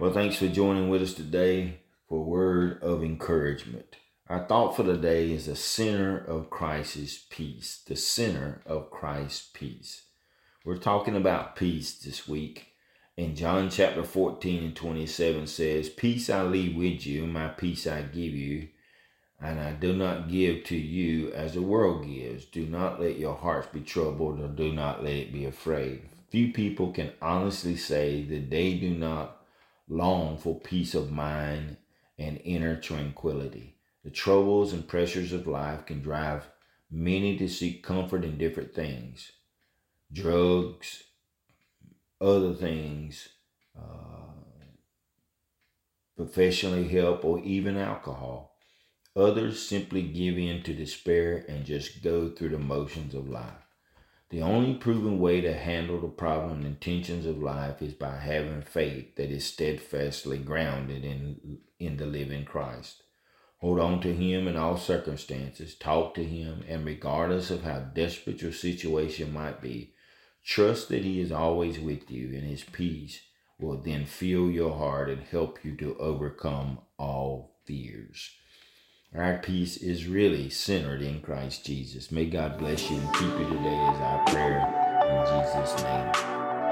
Well, thanks for joining with us today for word of encouragement. Our thought for today is the center of Christ's peace. The center of Christ's peace. We're talking about peace this week. In John chapter 14 and 27 says, Peace I leave with you, my peace I give you, and I do not give to you as the world gives. Do not let your hearts be troubled, or do not let it be afraid. Few people can honestly say that they do not long for peace of mind and inner tranquility. The troubles and pressures of life can drive many to seek comfort in different things drugs, other things, uh, professionally help, or even alcohol. Others simply give in to despair and just go through the motions of life. The only proven way to handle the problem and tensions of life is by having faith that is steadfastly grounded in, in the living Christ. Hold on to Him in all circumstances, talk to Him, and regardless of how desperate your situation might be, trust that He is always with you, and His peace will then fill your heart and help you to overcome all fears. Our peace is really centered in Christ Jesus. May God bless you and keep you today is our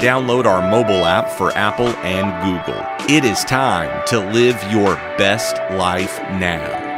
Download our mobile app for Apple and Google. It is time to live your best life now.